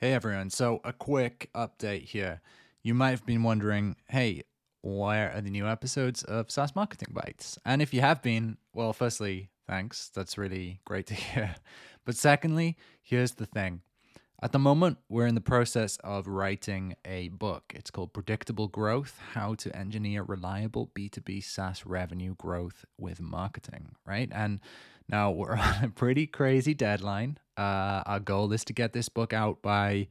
Hey everyone, so a quick update here. You might have been wondering, hey, where are the new episodes of SaaS Marketing Bites? And if you have been, well, firstly, thanks. That's really great to hear. But secondly, here's the thing. At the moment, we're in the process of writing a book. It's called Predictable Growth How to Engineer Reliable B2B SaaS Revenue Growth with Marketing, right? And now we're on a pretty crazy deadline. Uh, our goal is to get this book out by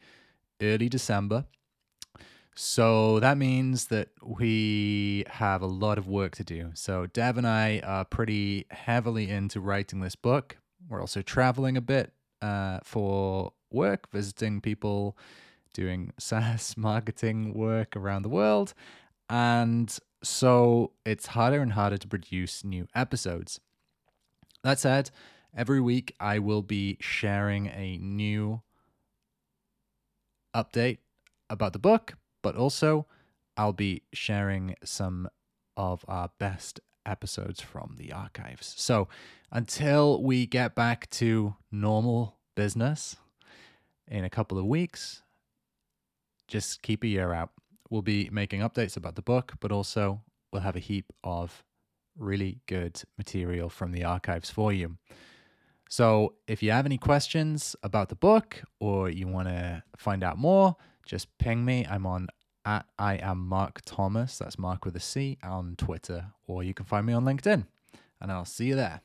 early December. So that means that we have a lot of work to do. So Dev and I are pretty heavily into writing this book. We're also traveling a bit uh, for work, visiting people, doing SaaS marketing work around the world. And so it's harder and harder to produce new episodes. That said, every week I will be sharing a new update about the book, but also I'll be sharing some of our best episodes from the archives. So until we get back to normal business, in a couple of weeks. Just keep a year out. We'll be making updates about the book, but also we'll have a heap of really good material from the archives for you. So if you have any questions about the book or you want to find out more, just ping me. I'm on at I am Marc Thomas. That's Marc with a C on Twitter, or you can find me on LinkedIn. And I'll see you there.